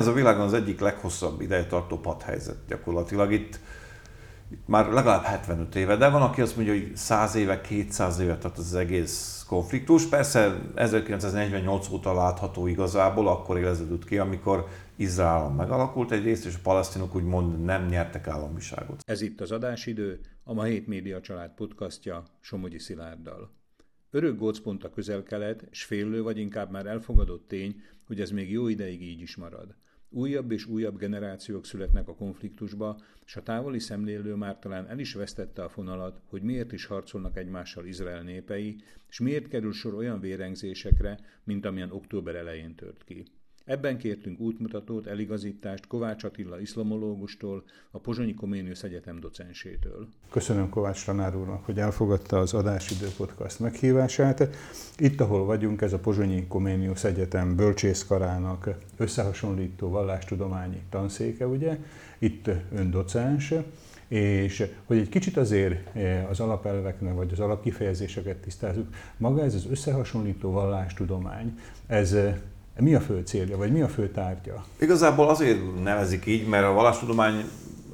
Ez a világon az egyik leghosszabb ideje tartó padhelyzet gyakorlatilag. Itt, itt már legalább 75 éve, de van, aki azt mondja, hogy 100 éve, 200 éve tart az egész konfliktus. Persze 1948 óta látható igazából, akkor éleződött ki, amikor Izrael megalakult egyrészt, és a palesztinok úgymond nem nyertek államiságot. Ez itt az adásidő, a Ma Hét Média Család podcastja Somogyi Szilárddal. Örök gócpont a közel-kelet, s félő vagy inkább már elfogadott tény, hogy ez még jó ideig így is marad. Újabb és újabb generációk születnek a konfliktusba, és a távoli szemlélő már talán el is vesztette a fonalat, hogy miért is harcolnak egymással Izrael népei, és miért kerül sor olyan vérengzésekre, mint amilyen október elején tört ki. Ebben kértünk útmutatót, eligazítást Kovács Attila iszlamológustól, a Pozsonyi Koméniusz Egyetem docensétől. Köszönöm Kovács tanár úrnak, hogy elfogadta az Adásidő Podcast meghívását. Itt, ahol vagyunk, ez a Pozsonyi Koméniusz Egyetem bölcsészkarának összehasonlító vallástudományi tanszéke, ugye? Itt ön docens, és hogy egy kicsit azért eh, az alapelveknek, vagy az alapkifejezéseket tisztázzuk, maga ez az összehasonlító vallástudomány, ez mi a fő célja, vagy mi a fő tárgya? Igazából azért nevezik így, mert a vallástudomány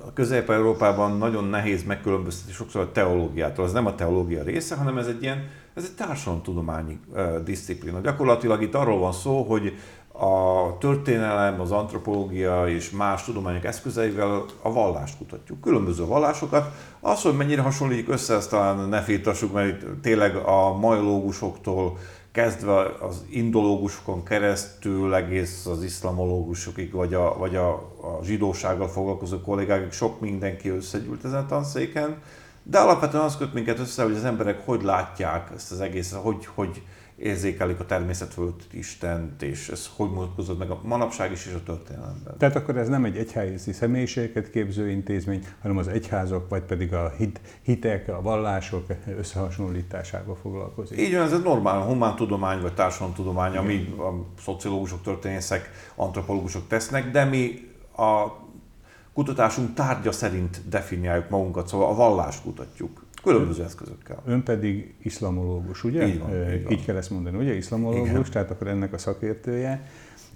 a Közép-Európában nagyon nehéz megkülönböztetni sokszor a teológiától. Ez nem a teológia része, hanem ez egy ilyen, ez egy társadalomtudományi uh, disziplína. Gyakorlatilag itt arról van szó, hogy a történelem, az antropológia és más tudományok eszközeivel a vallást kutatjuk. Különböző vallásokat. Az, hogy mennyire hasonlítjuk össze, ezt talán ne firtassuk, mert itt tényleg a majológusoktól kezdve az indológusokon keresztül egész az iszlamológusokig, vagy a, vagy a, a zsidósággal foglalkozó kollégákig sok mindenki összegyűlt ezen a tanszéken. De alapvetően az köt minket össze, hogy az emberek hogy látják ezt az egészet, hogy, hogy érzékelik a természet fölött Istent, és ez hogy mutatkozott meg a manapság is és a történelemben. Tehát akkor ez nem egy egyházi személyiséget képző intézmény, hanem az egyházak, vagy pedig a hit, hitek, a vallások összehasonlításával foglalkozik. Így van, ez egy normál humántudomány, vagy társadalomtudomány, ami a szociológusok, történészek, antropológusok tesznek, de mi a kutatásunk tárgya szerint definiáljuk magunkat, szóval a vallást kutatjuk. Különböző eszközökkel. Ön pedig iszlamológus, ugye? Így, van, így, van. így kell ezt mondani, ugye? Iszlamológus, Igen. tehát akkor ennek a szakértője.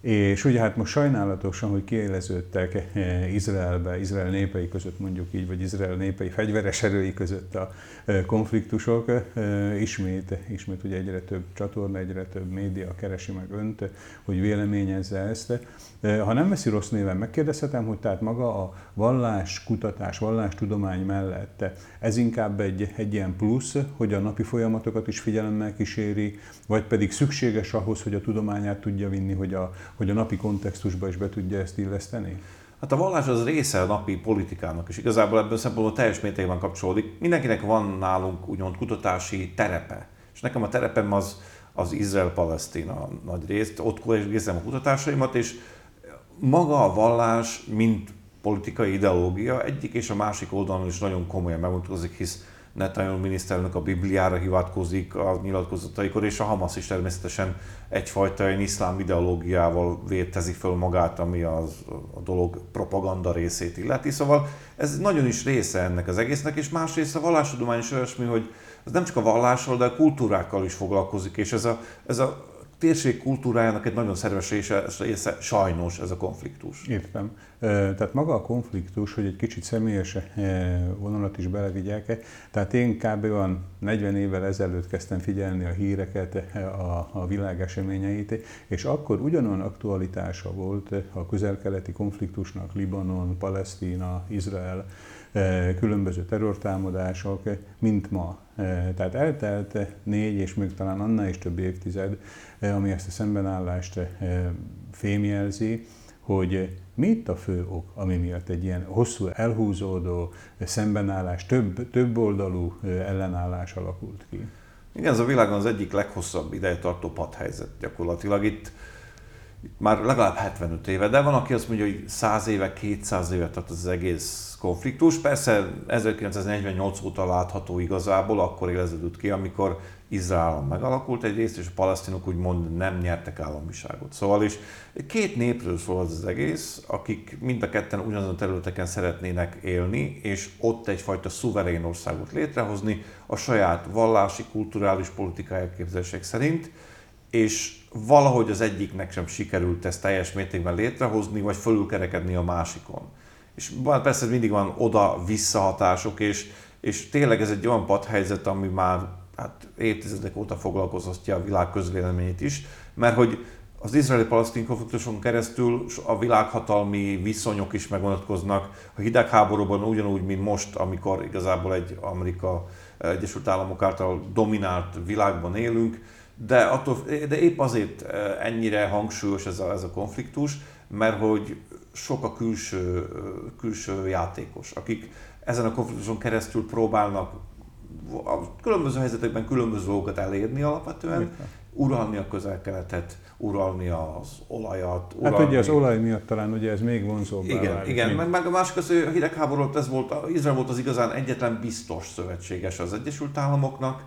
És ugye hát most sajnálatosan, hogy kiéleződtek eh, Izraelbe, Izrael népei között mondjuk így, vagy Izrael népei fegyveres erői között a eh, konfliktusok, eh, ismét, ismét ugye egyre több csatorna, egyre több média keresi meg önt, hogy véleményezze ezt. Ha nem veszi rossz néven, megkérdezhetem, hogy tehát maga a vallás kutatás, vallás tudomány mellett ez inkább egy, egy ilyen plusz, hogy a napi folyamatokat is figyelemmel kíséri, vagy pedig szükséges ahhoz, hogy a tudományát tudja vinni, hogy a, hogy a napi kontextusba is be tudja ezt illeszteni? Hát a vallás az része a napi politikának, és igazából ebből szempontból teljes mértékben kapcsolódik. Mindenkinek van nálunk úgymond kutatási terepe, és nekem a terepem az, az Izrael-Palesztina nagy részt, ott végzem a kutatásaimat, és maga a vallás, mint politikai ideológia egyik és a másik oldalon is nagyon komolyan megmutatkozik, hisz Netanyahu miniszterelnök a Bibliára hivatkozik a nyilatkozataikor, és a Hamas is természetesen egyfajta ilyen iszlám ideológiával vértezi föl magát, ami az, a dolog propaganda részét illeti. Szóval ez nagyon is része ennek az egésznek, és másrészt a vallástudomány is olyasmi, hogy ez nem csak a vallással, de a kultúrákkal is foglalkozik, és ez a, ez a térség kultúrájának egy nagyon szerves része, része sajnos ez a konfliktus. Értem. Tehát maga a konfliktus, hogy egy kicsit személyes vonalat is belevigyek, tehát én kb. olyan 40 évvel ezelőtt kezdtem figyelni a híreket, a, a világ eseményeit, és akkor ugyanolyan aktualitása volt a közel-keleti konfliktusnak Libanon, Palesztina, Izrael, különböző terrortámadások, mint ma. Tehát eltelt négy és még talán annál is több évtized, ami ezt a szembenállást fémjelzi, hogy mi itt a fő ok, ami miatt egy ilyen hosszú, elhúzódó szembenállás, több, több oldalú ellenállás alakult ki? Igen, ez a világon az egyik leghosszabb ideje tartó padhelyzet gyakorlatilag. Itt már legalább 75 éve, de van, aki azt mondja, hogy 100 éve, 200 éve tart az egész konfliktus. Persze 1948 óta látható igazából, akkor éleződött ki, amikor Izrael megalakult egyrészt, és a palesztinok úgymond nem nyertek államiságot. Szóval is két népről szól az, az egész, akik mind a ketten ugyanazon területeken szeretnének élni, és ott egyfajta szuverén országot létrehozni a saját vallási, kulturális, politikai elképzelések szerint, és valahogy az egyiknek sem sikerült ezt teljes mértékben létrehozni, vagy fölülkerekedni a másikon. És persze mindig van oda-vissza hatások, és, és tényleg ez egy olyan padhelyzet, ami már hát évtizedek óta foglalkoztatja a világ közvéleményét is, mert hogy az izraeli-palasztin konfliktuson keresztül a világhatalmi viszonyok is megvonatkoznak. A hidegháborúban ugyanúgy, mint most, amikor igazából egy Amerika Egyesült Államok által dominált világban élünk, de, attól, de épp azért eh, ennyire hangsúlyos ez a, ez a konfliktus, mert hogy sok a külső, külső játékos, akik ezen a konfliktuson keresztül próbálnak a különböző helyzetekben különböző dolgokat elérni alapvetően, uralni a közel-keletet, uralni az olajat. Uralni... Hát ugye az olaj miatt talán ugye ez még vonzóbb. Igen, válik, igen. Meg, meg a másik az, hogy a hidegháború ez volt, Izrael volt az igazán egyetlen biztos szövetséges az Egyesült Államoknak,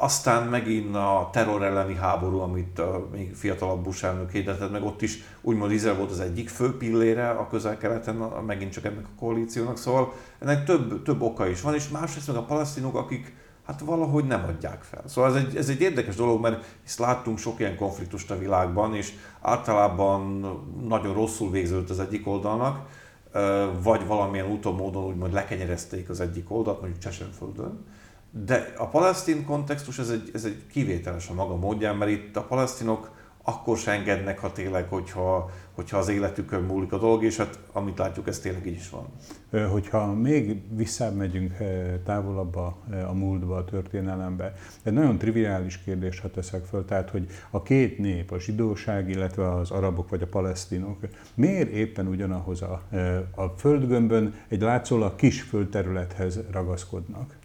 aztán megint a terror elleni háború, amit a még fiatalabb Bush elnök hirdetett, meg ott is úgymond Izrael volt az egyik fő pillére a közel-keleten, megint csak ennek a koalíciónak, szóval ennek több, több oka is van, és másrészt meg a palesztinok, akik hát valahogy nem adják fel. Szóval ez egy, ez egy érdekes dolog, mert hisz láttunk sok ilyen konfliktust a világban, és általában nagyon rosszul végződött az egyik oldalnak, vagy valamilyen úton, módon úgymond lekenyerezték az egyik oldalt, mondjuk Csecsenföldön. De a palesztin kontextus ez egy, ez egy kivételes a maga módján, mert itt a palesztinok akkor se engednek, ha tényleg, hogyha, hogyha az életükön múlik a dolog, és hát amit látjuk, ez tényleg így is van. Hogyha még visszamegyünk távolabb a, a múltba, a történelembe, egy nagyon triviális kérdés, ha teszek föl, tehát, hogy a két nép, a zsidóság, illetve az arabok vagy a palesztinok, miért éppen ugyanahoz a, a földgömbön egy látszólag kis földterülethez ragaszkodnak?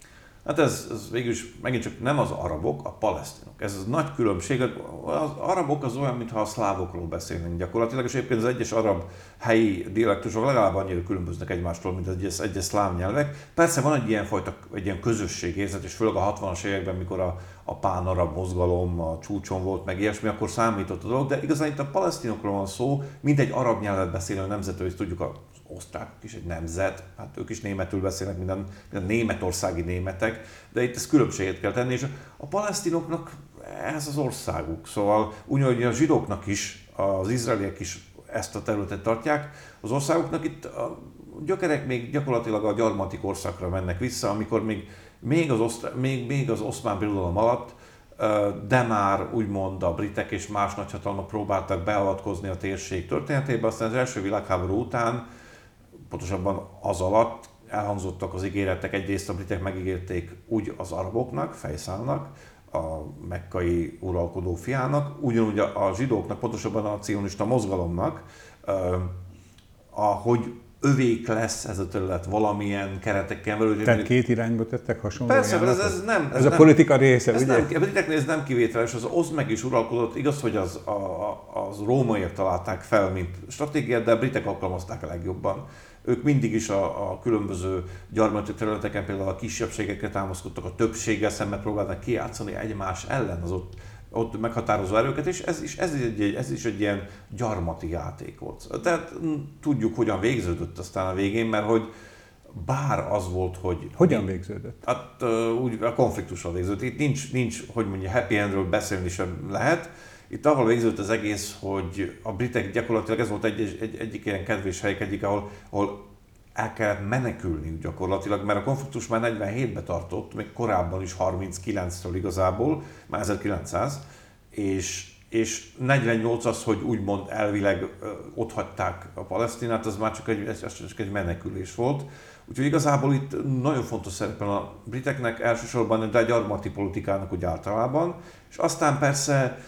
Hát ez, ez végülis megint csak nem az arabok, a palesztinok. Ez az nagy különbség. Az arabok az olyan, mintha a szlávokról beszélnénk gyakorlatilag, és egyébként az egyes arab helyi dialektusok legalább annyira különböznek egymástól, mint az egyes, egyes szláv nyelvek. Persze van egy ilyen fajta, egy ilyen közösségérzet, és főleg a 60-as években, mikor a, a pán-arab mozgalom a csúcson volt, meg ilyesmi, akkor számított a dolog, de igazán itt a palesztinokról van szó, mindegy arab nyelvet beszélő nemzetről, és tudjuk a osztrákok is egy nemzet, hát ők is németül beszélnek, minden, minden németországi németek, de itt ezt különbséget kell tenni, és a palesztinoknak ez az országuk. Szóval ugyanúgy a zsidóknak is, az izraeliek is ezt a területet tartják, az országoknak itt a gyökerek még gyakorlatilag a gyarmatik országra mennek vissza, amikor még, még, az, osztrá, még, még az oszmán birodalom alatt de már úgymond a britek és más nagyhatalmak próbáltak beavatkozni a térség történetébe, aztán az első világháború után pontosabban az alatt elhangzottak az ígéretek, egyrészt a britek megígérték úgy az araboknak, fejszálnak, a mekkai uralkodó fiának, ugyanúgy a, a zsidóknak, pontosabban a cionista mozgalomnak, hogy övék lesz ez a terület valamilyen keretekkel belül. Tehát két irányba tettek hasonló Persze, ez, ez nem. Ez, ez a nem, politika része, ez ugye? Nem, a ez nem kivételes, az osz meg is uralkodott, igaz, hogy az, a, az rómaiak találták fel, mint stratégiát, de a britek alkalmazták a legjobban ők mindig is a, a különböző gyarmati területeken például a kisebbségekre támaszkodtak, a többséggel szemben próbálnak kiátszani egymás ellen az ott, ott meghatározó erőket, és ez is, ez, is egy, ez is egy ilyen gyarmati játék volt. Tehát tudjuk, hogyan végződött aztán a végén, mert hogy bár az volt, hogy... Hogyan végződött? Hát úgy a konfliktussal végződött. Itt nincs, nincs, hogy mondja, happy endről beszélni sem lehet, itt ahol végződött az egész, hogy a britek gyakorlatilag ez volt egy, egy, egyik ilyen kedvés helyek, egyik, ahol, ahol el kellett menekülni gyakorlatilag, mert a konfliktus már 47-ben tartott, még korábban is 39-től igazából, már 1900, és, és 48 az, hogy úgymond elvileg ott hagyták a Palesztinát, az már csak egy, ez csak egy menekülés volt. Úgyhogy igazából itt nagyon fontos szerepen a briteknek elsősorban, de egy gyarmati politikának úgy általában, és aztán persze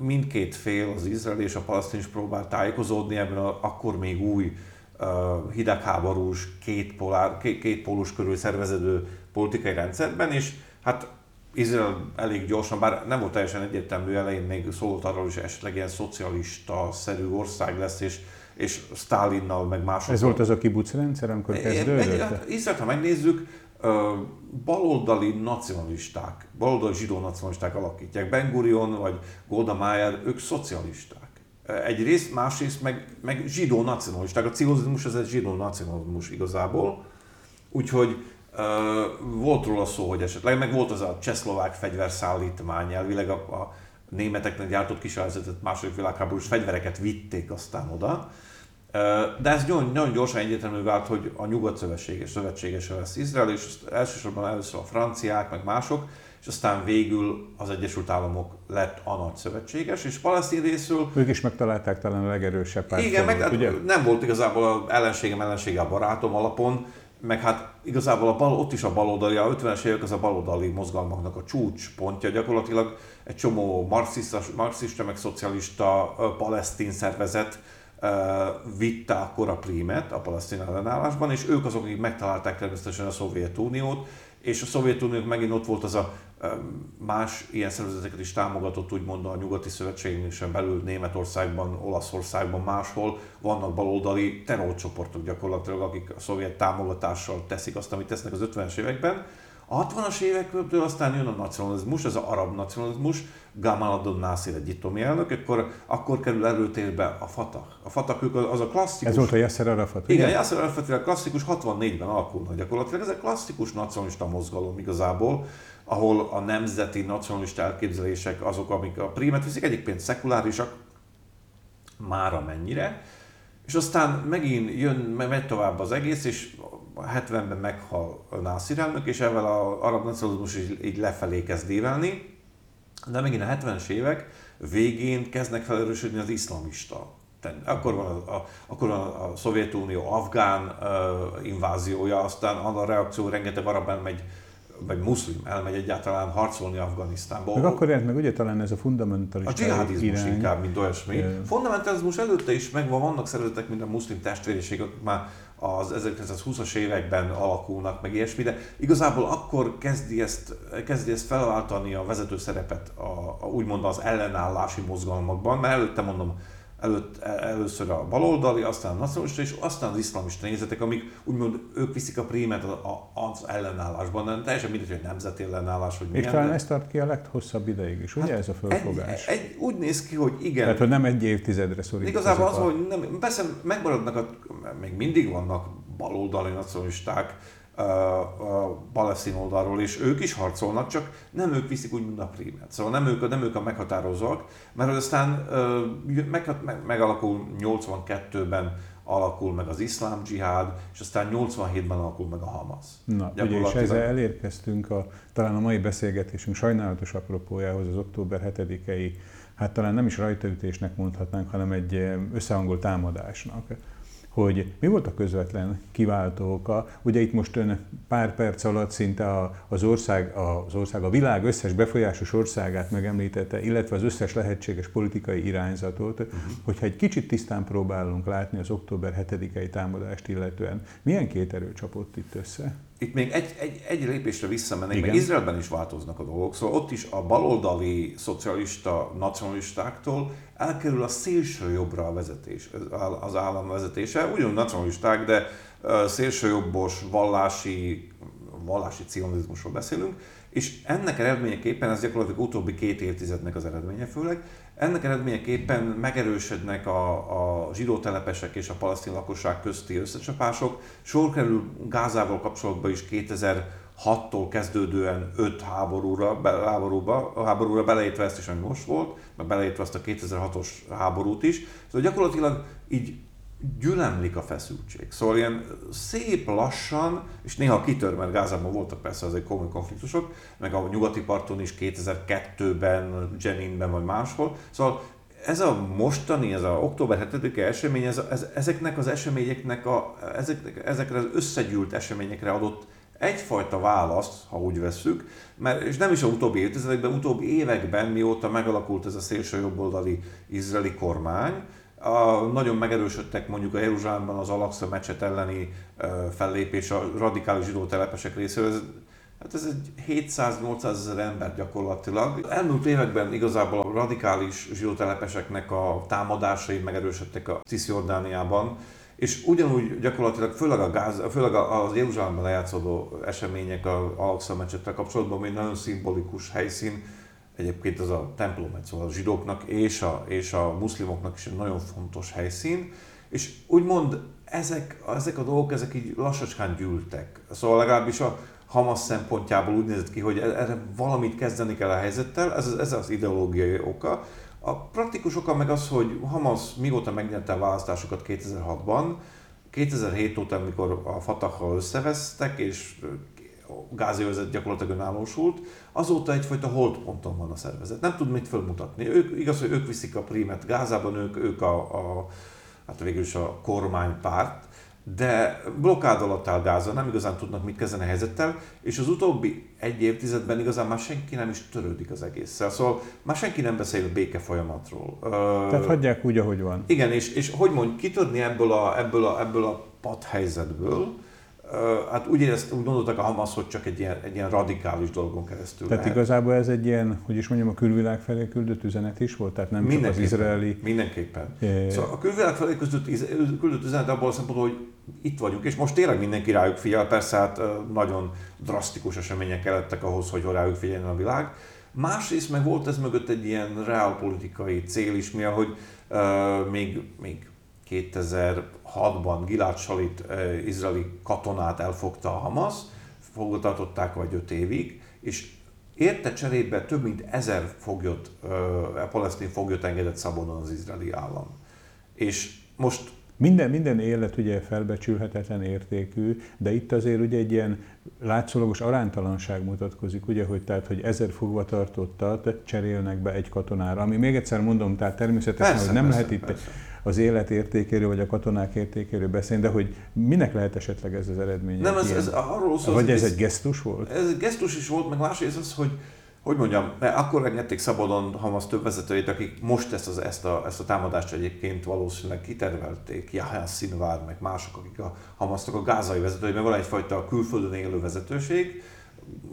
mindkét fél, az izrael és a palesztin is próbál tájékozódni ebben a, akkor még új hidegháborús, két, polár, két, két pólus körül szerveződő politikai rendszerben, és hát Izrael elég gyorsan, bár nem volt teljesen egyértelmű elején, még szólt arról is, esetleg ilyen szocialista-szerű ország lesz, és, és Stalinnal, meg másokkal. Ez volt az a kibuc rendszer, amikor kezdődött? Hát, Izrael, ha megnézzük, baloldali nacionalisták, baloldali zsidó nacionalisták alakítják. Ben Gurion vagy Golda Meir, ők szocialisták. Egyrészt, másrészt meg, meg zsidó nacionalisták. A cionizmus ez egy zsidó nacionalizmus igazából. Úgyhogy uh, volt róla szó, hogy esetleg, meg volt az a csehszlovák fegyverszállítmány, elvileg a, a németeknek gyártott kísérletet második világháborús fegyvereket vitték aztán oda. De ez nagyon, nagyon gyorsan egyértelmű vált, hogy a nyugat szövetséges, szövetségese lesz Izrael, és elsősorban először a franciák, meg mások, és aztán végül az Egyesült Államok lett a nagy szövetséges, és palesztin részről... Ők is megtalálták talán a legerősebb párt. Igen, meg hát ugye? nem volt igazából a ellenségem ellensége a barátom alapon, meg hát igazából a bal, ott is a baloldali, a 50-es évek az a baloldali mozgalmaknak a csúcspontja gyakorlatilag egy csomó marxista, marxista meg szocialista palesztin szervezet vitte akkor a prímet a palesztin ellenállásban, és ők azok, akik megtalálták természetesen a Szovjetuniót, és a Szovjetuniók megint ott volt az a más ilyen szervezeteket is támogatott, úgymond a nyugati szövetségnésen belül Németországban, Olaszországban, máshol vannak baloldali terrorcsoportok gyakorlatilag, akik a szovjet támogatással teszik azt, amit tesznek az 50-es években. A 60-as évektől aztán jön a nacionalizmus, ez az arab nacionalizmus, Gamal Abdel Nasser egyiptomi elnök, akkor, akkor kerül előtérbe a Fatah. A Fatah az a klasszikus... Ez volt a Yasser Arafat, Igen, ugye? Yasser Arafat a klasszikus 64-ben alakulnak gyakorlatilag. Ez egy klasszikus nacionalista mozgalom igazából, ahol a nemzeti nacionalista elképzelések azok, amik a prímet viszik, egyébként szekulárisak, már amennyire, és aztán megint jön, megy tovább az egész, és 70-ben meghal Nasir elnök, és ezzel az arab nacionalizmus így, így lefelé kezd évelni, de megint a 70-es évek végén kezdnek felerősödni az iszlamista akkor van a, a, akkor van a Szovjetunió afgán uh, inváziója, aztán a reakció rengeteg arab elmegy, vagy muszlim elmegy egyáltalán harcolni Afganisztánba. Meg akkor jelent meg ugye talán ez a fundamentalista A dzsihadizmus irány. inkább, mint olyasmi. Yeah. Fundamentalizmus előtte is megvan, vannak szervezetek, mint a muszlim testvériség, már az 1920-as években alakulnak, meg ilyesmi, de igazából akkor kezdi ezt, kezdi ezt felváltani a vezető szerepet a, a, úgymond az ellenállási mozgalmakban, mert előtte mondom, előtt, először a baloldali, aztán a nacionalista, és aztán az iszlamista nézetek, amik úgymond ők viszik a prímet az ellenállásban, de teljesen mindegy, hogy nemzeti ellenállás, vagy milyen. És talán ez tart ki a leghosszabb ideig is, ugye hát ez a fölfogás? Egy, egy, úgy néz ki, hogy igen. Tehát, hogy nem egy évtizedre szorít. Igazából az, a... hogy nem, persze megmaradnak, a, még mindig vannak baloldali nacionalisták, a palesztin oldalról, és ők is harcolnak, csak nem ők viszik úgy, mint a prímet. Szóval nem ők, nem ők a meghatározóak, mert aztán meg, meg, megalakul 82-ben alakul meg az iszlám dzsihád, és aztán 87-ben alakul meg a Hamas. Na, ugye és ezzel elérkeztünk a, talán a mai beszélgetésünk sajnálatos apropójához az október 7-i, hát talán nem is rajtaütésnek mondhatnánk, hanem egy összehangolt támadásnak hogy mi volt a közvetlen kiváltó oka. Ugye itt most ön pár perc alatt szinte az ország, az ország, a világ összes befolyásos országát megemlítette, illetve az összes lehetséges politikai irányzatot, uh-huh. hogyha egy kicsit tisztán próbálunk látni az október 7-i támadást illetően, milyen két erő csapott itt össze? Itt még egy, egy, egy lépésre visszamennék, mert Izraelben is változnak a dolgok, szóval ott is a baloldali szocialista nacionalistáktól elkerül a szélső jobbra a vezetés, az állam vezetése, ugyanúgy nacionalisták, de szélsőjobbos vallási, vallási cionizmusról beszélünk, és ennek eredményeképpen, ez gyakorlatilag utóbbi két évtizednek az eredménye főleg, ennek eredményeképpen megerősödnek a, a zsidó telepesek és a palasztin lakosság közti összecsapások. Sor kerül Gázával kapcsolatban is 2006-tól kezdődően öt háborúra, be, háborúba, háborúra beleértve ezt is, ami most volt, meg beleértve azt a 2006-os háborút is. Szóval gyakorlatilag így gyülemlik a feszültség. Szóval ilyen szép lassan, és néha kitör, mert Gázában voltak persze azért komoly konfliktusok, meg a nyugati parton is 2002-ben, Jeninben vagy máshol. Szóval ez a mostani, ez a október 7-e esemény, ez, ez, ezeknek az eseményeknek, a, ezek, ezekre az összegyűlt eseményekre adott egyfajta választ, ha úgy vesszük, mert, és nem is a utóbbi évtizedekben, utóbbi években, mióta megalakult ez a szélső jobboldali izraeli kormány, a, nagyon megerősödtek mondjuk a Jeruzsálemben az Alaksa mecset elleni fellépés a radikális zsidó telepesek részéről. Ez, hát ez egy 700-800 ezer ember gyakorlatilag. Elmúlt években igazából a radikális zsidó telepeseknek a támadásai megerősödtek a Cisjordániában, és ugyanúgy gyakorlatilag, főleg, a gáz, főleg az Jeruzsálemben lejátszódó események a Alaksa mecsettel kapcsolatban, egy nagyon szimbolikus helyszín, Egyébként az a templom, szóval a zsidóknak és a, és a muszlimoknak is egy nagyon fontos helyszín, és úgymond ezek, ezek a dolgok, ezek így lassacskán gyűltek. Szóval legalábbis a, Hamas szempontjából úgy nézett ki, hogy e- erre valamit kezdeni kell a helyzettel, ez, ez az ideológiai oka. A praktikus oka meg az, hogy Hamas mióta megnyerte a választásokat 2006-ban, 2007 óta, amikor a Fatakkal összevesztek, és gázövezet gyakorlatilag önállósult, azóta egyfajta holdponton van a szervezet. Nem tud mit fölmutatni. Ők, igaz, hogy ők viszik a primet Gázában, ők, ők a, a hát végül is a kormánypárt, de blokkád alatt áll Gáza, nem igazán tudnak mit kezdeni a helyzettel, és az utóbbi egy évtizedben igazán már senki nem is törődik az egésszel. Szóval már senki nem beszél a béke folyamatról. Tehát hagyják úgy, ahogy van. Igen, és, és hogy mondj, kitörni ebből a, ebből a, ebből a padhelyzetből, hát úgy éreztem, úgy gondoltak a Hamas, hogy csak egy ilyen, egy ilyen radikális dolgon keresztül Tehát lehet. igazából ez egy ilyen, hogy is mondjam, a külvilág felé küldött üzenet is volt? Tehát nem csak az izraeli... Mindenképpen. É. Szóval a külvilág felé küldött, küldött üzenet abból a szempontból, hogy itt vagyunk, és most tényleg mindenki rájuk figyel, persze hát nagyon drasztikus események kellettek ahhoz, hogy rájuk figyeljen a világ. Másrészt meg volt ez mögött egy ilyen reálpolitikai cél is, mi hogy uh, még, még 2006-ban Gilad Shalit, uh, izraeli katonát elfogta a Hamas, fogvatartották vagy öt évig, és érte cserébe több mint ezer foglyot, uh, palesztin foglyot engedett szabadon az izraeli állam. És most minden, minden élet ugye felbecsülhetetlen értékű, de itt azért ugye egy ilyen látszólagos aránytalanság mutatkozik, ugye, hogy tehát, hogy ezer fogvatartottat cserélnek be egy katonára, ami még egyszer mondom, tehát természetesen, persze, hogy nem persze, lehet itt persze. Az élet értékéről, vagy a katonák értékéről beszélni, de hogy minek lehet esetleg ez az eredmény? Nem, ez, ez arról szól. Vagy ez, ez egy gesztus volt? Ez egy gesztus is volt, meg másrészt az, hogy hogy mondjam, mert akkor engedték szabadon Hamas több vezetőjét, akik most ezt, az, ezt, a, ezt a támadást egyébként valószínűleg kitervelték, Yahya Sinwar, meg mások, akik a Hamasnak a gázai vezetői, mert van egyfajta külföldön élő vezetőség,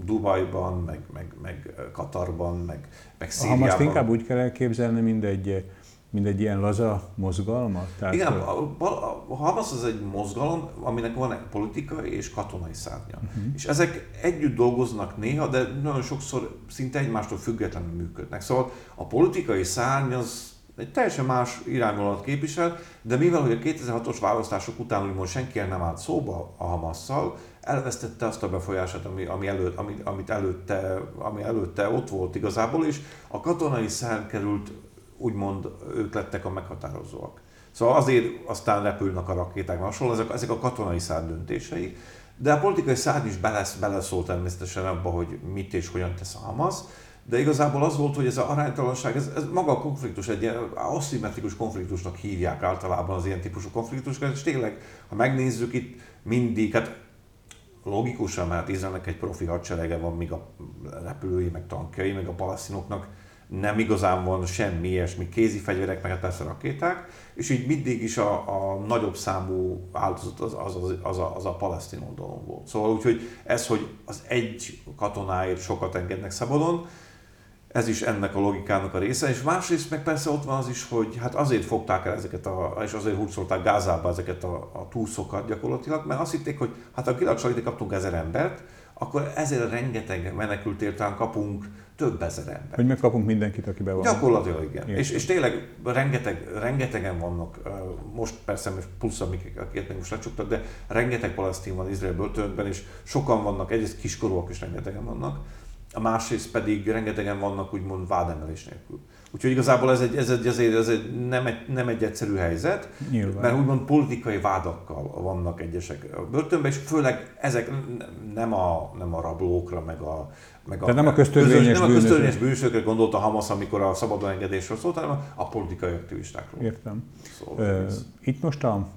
Dubajban, meg, meg, meg Katarban, meg, meg Szíriában. A Hamaszt inkább úgy kell elképzelni, mint egy mint egy ilyen laza mozgalma? Tehát, Igen, a, a, a Hamas az egy mozgalom, aminek van egy politikai és katonai szárnya. Uh-huh. És ezek együtt dolgoznak néha, de nagyon sokszor szinte egymástól függetlenül működnek. Szóval a politikai szárny az egy teljesen más irányvonalat képvisel, de mivel hogy a 2006-os választások után úgymond senki nem állt szóba a Hamasszal, elvesztette azt a befolyását, ami, ami, előtt, ami, amit előtte, ami előtte ott volt igazából, és a katonai szárny került úgymond ők lettek a meghatározóak. Szóval azért aztán repülnek a rakéták, hasonló, ezek, ezek a katonai szárny döntései, de a politikai szárny is belesz, beleszól természetesen abba, hogy mit és hogyan tesz a Hamas, de igazából az volt, hogy ez az aránytalanság, ez, ez maga a konfliktus, egy ilyen aszimmetrikus konfliktusnak hívják általában az ilyen típusú konfliktusokat, és tényleg, ha megnézzük itt mindig, hát logikusan, mert Izraelnek egy profi hadserege van, míg a repülői, meg tankjai, meg a palasztinoknak nem igazán van semmi ilyesmi, kézi fegyverek, meg persze rakéták, és így mindig is a, a nagyobb számú áldozat az, az, az, az, a, az a palesztin oldalon volt. Szóval úgyhogy ez, hogy az egy katonáért sokat engednek szabadon, ez is ennek a logikának a része, és másrészt meg persze ott van az is, hogy hát azért fogták el ezeket, a, és azért hurcolták Gázába ezeket a, a túszokat gyakorlatilag, mert azt hitték, hogy hát a Gilad kaptunk ezer embert, akkor ezért rengeteg menekültért kapunk több ezer ember. Hogy megkapunk mindenkit, aki be van. Gyakorlatilag igen. És, és tényleg rengeteg, rengetegen vannak, most persze plusz amiket még most lecsuktak, de rengeteg palasztin van Izrael börtönben, és sokan vannak, egyrészt kiskorúak is rengetegen vannak, a másrészt pedig rengetegen vannak úgymond vádemelés nélkül. Úgyhogy igazából ez egy, ez egy, azért, ez egy, nem, egy, nem egy egyszerű helyzet, Nyilván. mert úgymond politikai vádakkal vannak egyesek a börtönben, és főleg ezek nem a, nem a rablókra, meg a, meg a, nem a köztörvényes, nem a köztörvényes bűnösökre gondolt a Hamas, amikor a szabadon engedésről szólt, hanem a politikai aktivistákról. Értem. Szóval Itt most a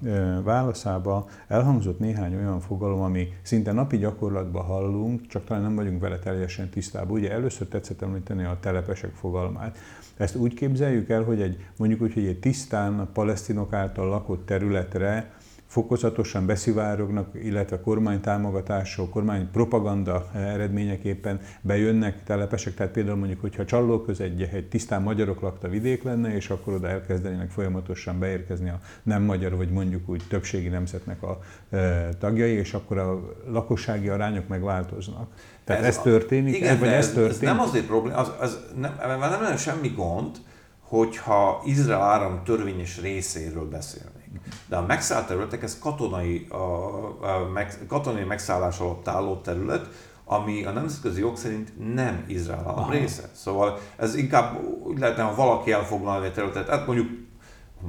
válaszába elhangzott néhány olyan fogalom, ami szinte napi gyakorlatban hallunk, csak talán nem vagyunk vele teljesen tisztában. Ugye először tetszett említeni a telepesek fogalmát. Ezt úgy képzeljük el, hogy egy, mondjuk úgy, hogy egy tisztán palesztinok által lakott területre fokozatosan beszivárognak, illetve kormánytámogatások, kormány propaganda eredményeképpen bejönnek telepesek, tehát például mondjuk, hogyha Csalló egy, egy tisztán magyarok lakta vidék lenne, és akkor oda elkezdenének folyamatosan beérkezni a nem magyar, vagy mondjuk úgy többségi nemzetnek a e, tagjai, és akkor a lakossági arányok megváltoznak. Tehát ez, ez történik, igen, vagy ez, ez történik? Ez nem azért probléma, az, az nem, nem, nem lenne semmi gond, hogyha Izrael áram törvényes részéről beszélnénk. De a megszállt területek, ez katonai, a, a, meg, katonai megszállás alatt álló terület, ami a nemzetközi jog szerint nem Izrael állam része. Szóval ez inkább úgy lehetne, ha valaki elfoglalni egy területet, hát mondjuk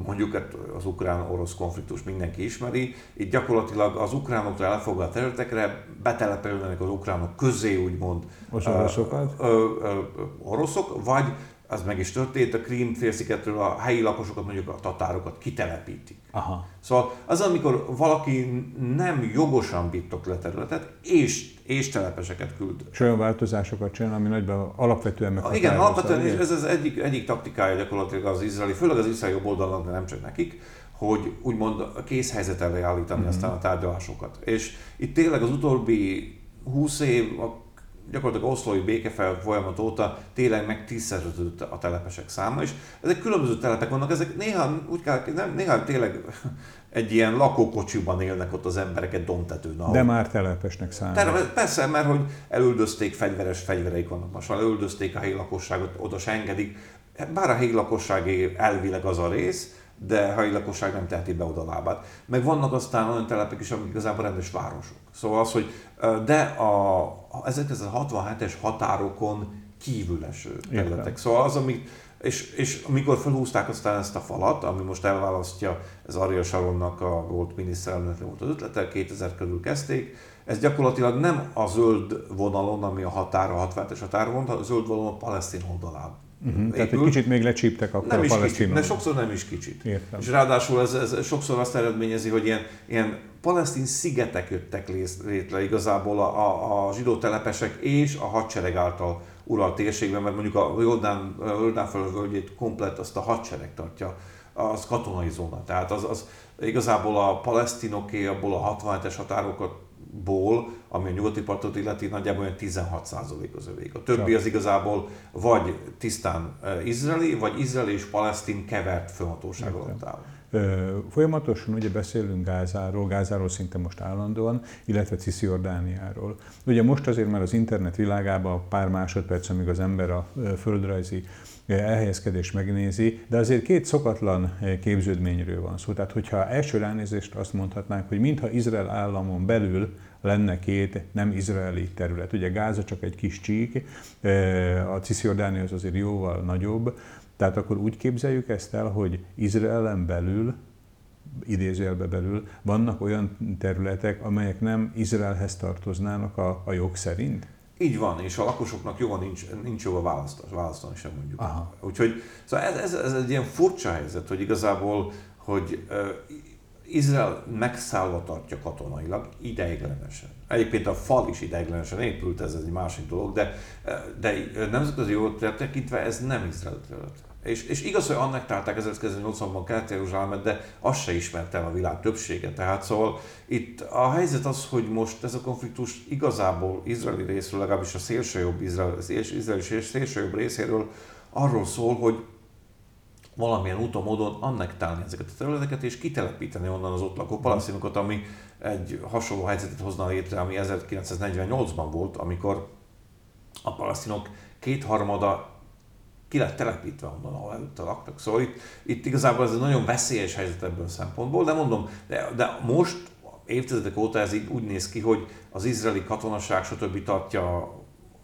mondjuk hát az ukrán-orosz konfliktus mindenki ismeri, itt gyakorlatilag az ukránoktól elfoglalt területekre betelepülnek az ukránok közé, úgymond az oroszokat? Ö, ö, ö, oroszok, vagy az meg is történt, a Krím félsziketről a helyi lakosokat, mondjuk a tatárokat kitelepítik. Aha. Szóval az, amikor valaki nem jogosan birtokol a területet, és, és telepeseket küld. És olyan változásokat csinál, ami nagyban alapvetően meg. Igen, alapvetően és ez az egyik, egyik taktikája gyakorlatilag az izraeli, főleg az izraeli jobb oldalnak, de nem csak nekik, hogy úgymond készhelyzet elé állítani mm-hmm. aztán a tárgyalásokat. És itt tényleg az utóbbi 20 év, a gyakorlatilag oszlói békefe folyamat óta tényleg meg tízszerződött a telepesek száma, és ezek különböző telepek vannak, ezek néha úgy kell, nem, néha tényleg egy ilyen lakókocsiban élnek ott az emberek egy domtetőn. Ahol... De már telepesnek számít. Persze, mert hogy elüldözték, fegyveres fegyvereik vannak most, elüldözték a helyi lakosságot, oda se engedik. Bár a helyi lakosságé elvileg az a rész, de a helyi lakosság nem teheti be oda lábát. Meg vannak aztán olyan telepek is, amik igazából rendes városok. Szóval az, hogy de a 1967-es határokon kívül eső területek. Szóval az, ami, és, és amikor felhúzták aztán ezt a falat, ami most elválasztja, ez Ariel Sharonnak a volt miniszterelnöknek volt az ötlete, 2000 körül kezdték, ez gyakorlatilag nem a zöld vonalon, ami a határa, a 67-es határon, hanem a zöld vonalon a palesztin oldalán Uh-huh, tehát egy kicsit még lecsíptek akkor nem a kicsit, de sokszor nem is kicsit. Értem. És ráadásul ez, ez sokszor azt eredményezi, hogy ilyen, ilyen palesztin szigetek jöttek létre igazából a, a, a zsidó telepesek és a hadsereg által uralt térségben, mert mondjuk a Jordán, Jordán völgyét komplet azt a hadsereg tartja, az katonai zóna. Tehát az, az igazából a palesztinoké abból a 67-es határokat ból, ami a nyugati partot illeti, nagyjából olyan 16% az övék. A többi az igazából vagy tisztán eh, izraeli, vagy izraeli és palesztin kevert főhatóság alatt áll. Folyamatosan ugye beszélünk Gázáról, Gázáról szinte most állandóan, illetve Cisziordániáról. Ugye most azért már az internet világában pár másodperc, amíg az ember a földrajzi elhelyezkedést megnézi, de azért két szokatlan képződményről van szó. Tehát, hogyha első ránézést azt mondhatnánk, hogy mintha Izrael államon belül lenne két nem izraeli terület. Ugye Gáza csak egy kis csík, a Cisziordánia az azért jóval nagyobb, tehát akkor úgy képzeljük ezt el, hogy Izraelen belül, idézőjelbe belül vannak olyan területek, amelyek nem Izraelhez tartoznának a, a jog szerint? Így van, és a lakosoknak joga nincs, nincs joga választani, választani sem mondjuk. Aha. Úgyhogy szóval ez, ez, ez egy ilyen furcsa helyzet, hogy igazából, hogy uh, Izrael megszállva tartja katonailag ideiglenesen. Egyébként a fal is ideiglenesen épült, ez egy másik dolog, de, de nemzetközi jogot tekintve ez nem Izrael terület. És, és igaz, hogy annektálták 1980-ban Kelet-Jeruzsálemet, de azt se ismerte el a világ többsége. Tehát szóval itt a helyzet az, hogy most ez a konfliktus igazából izraeli részről, legalábbis a szélsőjobb izrael, izraeli és szélsőjobb részéről arról szól, hogy valamilyen úton, módon annektálni ezeket a területeket, és kitelepíteni onnan az ott lakó palasztinokat, ami egy hasonló helyzetet hozna létre, ami 1948-ban volt, amikor a palasztinok kétharmada ki lett telepítve onnan, ahol előtte laktak. Szóval itt, itt igazából ez egy nagyon veszélyes helyzet ebből a szempontból, de mondom, de, de most évtizedek óta ez így úgy néz ki, hogy az izraeli katonaság stb. tartja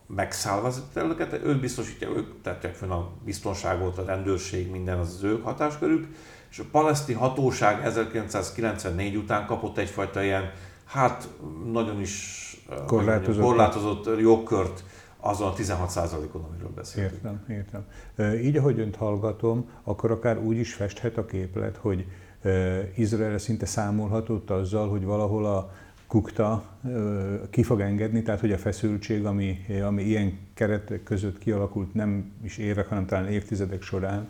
megszállva az területeket, ők biztosítja, ők tartják fönn a biztonságot, a rendőrség, minden az, az ők hatáskörük, és a palesztin hatóság 1994 után kapott egyfajta ilyen, hát nagyon is korlátozott, korlátozott jogkört azon a 16%-on, amiről beszélünk. Értem, értem. Így, ahogy önt hallgatom, akkor akár úgy is festhet a képlet, hogy Izrael szinte számolhatott azzal, hogy valahol a kukta ki fog engedni, tehát hogy a feszültség, ami, ami ilyen keretek között kialakult nem is évek, hanem talán évtizedek során,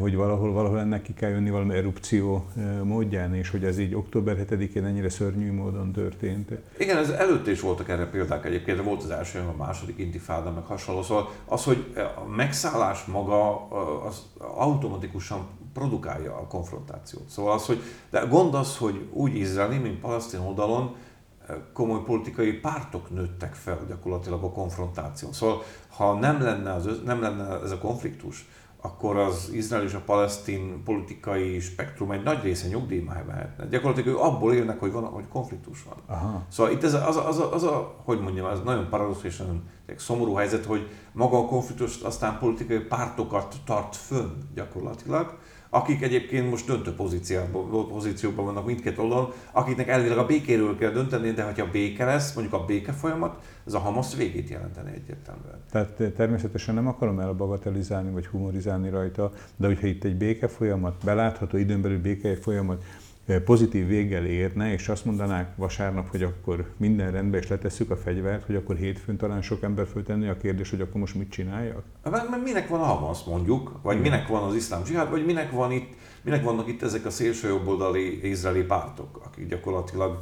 hogy valahol, valahol ennek ki kell jönni valami erupció módján, és hogy ez így október 7-én ennyire szörnyű módon történt. Igen, ez előtt is voltak erre példák egyébként, volt az első, a második intifáda, meg hasonló. Szóval az, hogy a megszállás maga az automatikusan produkálja a konfrontációt. Szóval az, hogy, de gond az, hogy úgy izraeli, mint palesztin oldalon komoly politikai pártok nőttek fel gyakorlatilag a konfrontáción. Szóval ha nem lenne, az, nem lenne ez a konfliktus, akkor az izrael és a palesztin politikai spektrum egy nagy része nyugdíjba mehetne. Gyakorlatilag ők abból élnek, hogy van, hogy konfliktus van. Aha. Szóval itt ez az, a, az, a, az a, hogy mondjam, ez nagyon paradox nagyon szomorú helyzet, hogy maga a konfliktus aztán politikai pártokat tart fönn gyakorlatilag, akik egyébként most döntő pozícióban, vannak mindkét oldalon, akiknek elvileg a békéről kell dönteni, de ha béke lesz, mondjuk a béke folyamat, ez a Hamas végét jelenteni egyértelműen. Tehát természetesen nem akarom elbagatelizálni vagy humorizálni rajta, de hogyha itt egy béke folyamat, belátható időn belül béke folyamat pozitív véggel érne, és azt mondanák vasárnap, hogy akkor minden rendben, és letesszük a fegyvert, hogy akkor hétfőn talán sok ember föltenni a kérdés, hogy akkor most mit csináljak? Mert minek van a Hamas mondjuk, vagy minek van az iszlám zsihád, vagy minek, van itt, minek vannak itt ezek a szélső jobboldali izraeli pártok, akik gyakorlatilag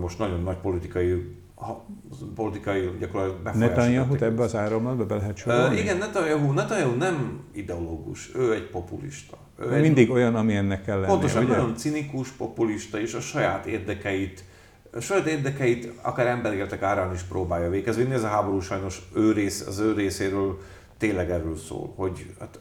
most nagyon nagy politikai ha, politikai gyakorlatilag befolyásolják. Netanyahu ebbe az áramlatba be lehet sorolni? Uh, igen, Netanyahu, Netanyahu nem ideológus, ő egy populista. Ő egy, mindig olyan, ami ennek kell lenni, Pontosan, ugye? nagyon cinikus, populista, és a saját érdekeit a saját érdekeit akár emberéletek árán is próbálja végezni. Ez a háború sajnos ő rész, az ő részéről tényleg erről szól, hogy hát,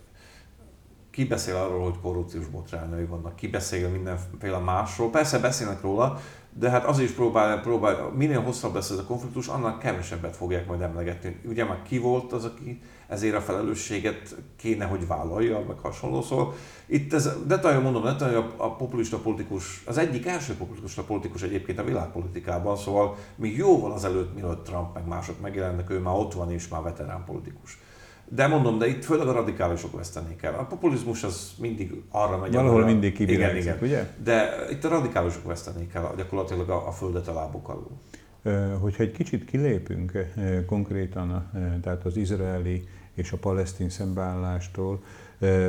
ki beszél arról, hogy korrupciós botrányai vannak, ki beszél mindenféle másról. Persze beszélnek róla, de hát az is próbál, próbál, minél hosszabb lesz ez a konfliktus, annál kevesebbet fogják majd emlegetni. Ugye már ki volt az, aki ezért a felelősséget kéne, hogy vállalja, meg hasonló. Szóval itt ez, de talán mondom, de talán a, a populista politikus, az egyik első populista politikus egyébként a világpolitikában, szóval még jóval azelőtt, mielőtt Trump meg mások megjelennek, ő már ott van és már veterán politikus. De mondom, de itt főleg a radikálisok vesztenék el. A populizmus az mindig arra megy. Valahol arra, mindig igen, igen. ugye? De itt a radikálisok vesztenék el gyakorlatilag a, a földet a lábuk alul. Hogyha egy kicsit kilépünk konkrétan, tehát az izraeli és a palesztin szembeállástól,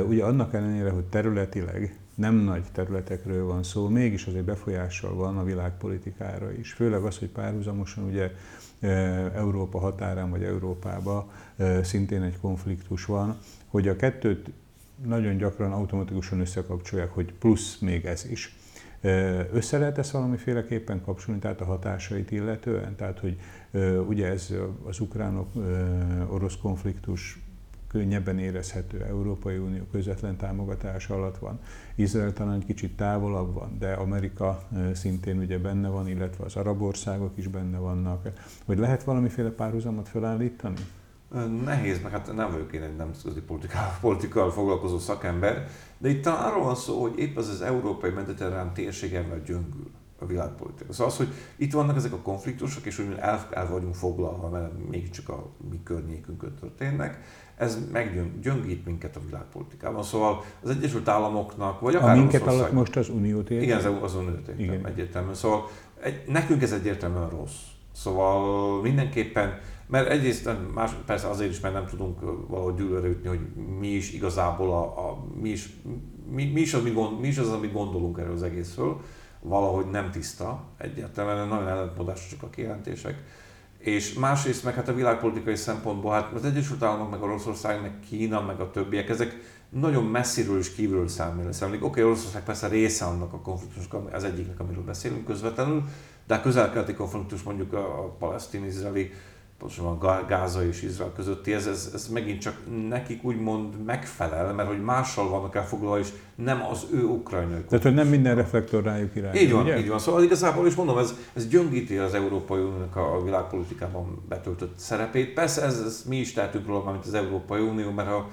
ugye annak ellenére, hogy területileg nem nagy területekről van szó, mégis azért befolyással van a világpolitikára is. Főleg az, hogy párhuzamosan ugye Európa határán vagy Európába szintén egy konfliktus van, hogy a kettőt nagyon gyakran automatikusan összekapcsolják, hogy plusz még ez is. Össze lehet ezt valamiféleképpen kapcsolni, tehát a hatásait illetően? Tehát, hogy ugye ez az ukránok-orosz konfliktus könnyebben érezhető Európai Unió közvetlen támogatása alatt van. Izrael talán egy kicsit távolabb van, de Amerika szintén ugye benne van, illetve az arab országok is benne vannak. Hogy lehet valamiféle párhuzamot felállítani? Nehéz, mert hát nem vagyok én egy nemzetközi politikával, politikával foglalkozó szakember, de itt talán arról van szó, hogy épp az az európai mediterrán térségemben gyöngül a világpolitika. Szóval az, hogy itt vannak ezek a konfliktusok, és hogy el, el vagyunk foglalva, mert mégiscsak a mi környékünkön történnek, ez meggyöngít minket a világpolitikában. Szóval az Egyesült Államoknak, vagy akár A minket alatt most az Uniót értem? Igen, az, Uniót értem, egyértelműen. Szóval egy, nekünk ez egyértelműen rossz. Szóval mindenképpen, mert egyrészt más, persze azért is, mert nem tudunk valahogy gyűlölre ütni, hogy mi is igazából a, a mi, is, mi, mi, is az, mi, gond, mi is az, amit gondolunk erről az egészről, valahogy nem tiszta, egyértelműen nagyon ellentmondásosak a kijelentések és másrészt meg hát a világpolitikai szempontból, hát az Egyesült Államok, meg Oroszország, meg Kína, meg a többiek, ezek nagyon messziről és kívülről számít. Oké, okay, Oroszország persze része annak a konfliktusnak, az egyiknek, amiről beszélünk közvetlenül, de a közel-keleti konfliktus mondjuk a, a palesztin-izraeli pontosan Gáza és Izrael közötti, ez, ez, ez megint csak nekik úgymond megfelel, mert hogy mással vannak elfoglalva, és nem az ő ukrajnai Tehát, hogy nem minden reflektor rájuk irányul. Így van, ugye? így van. Szóval igazából is mondom, ez, ez gyöngíti az Európai Uniónak a világpolitikában betöltött szerepét. Persze ez, ez mi is tehetünk róla, mint az Európai Unió, mert ha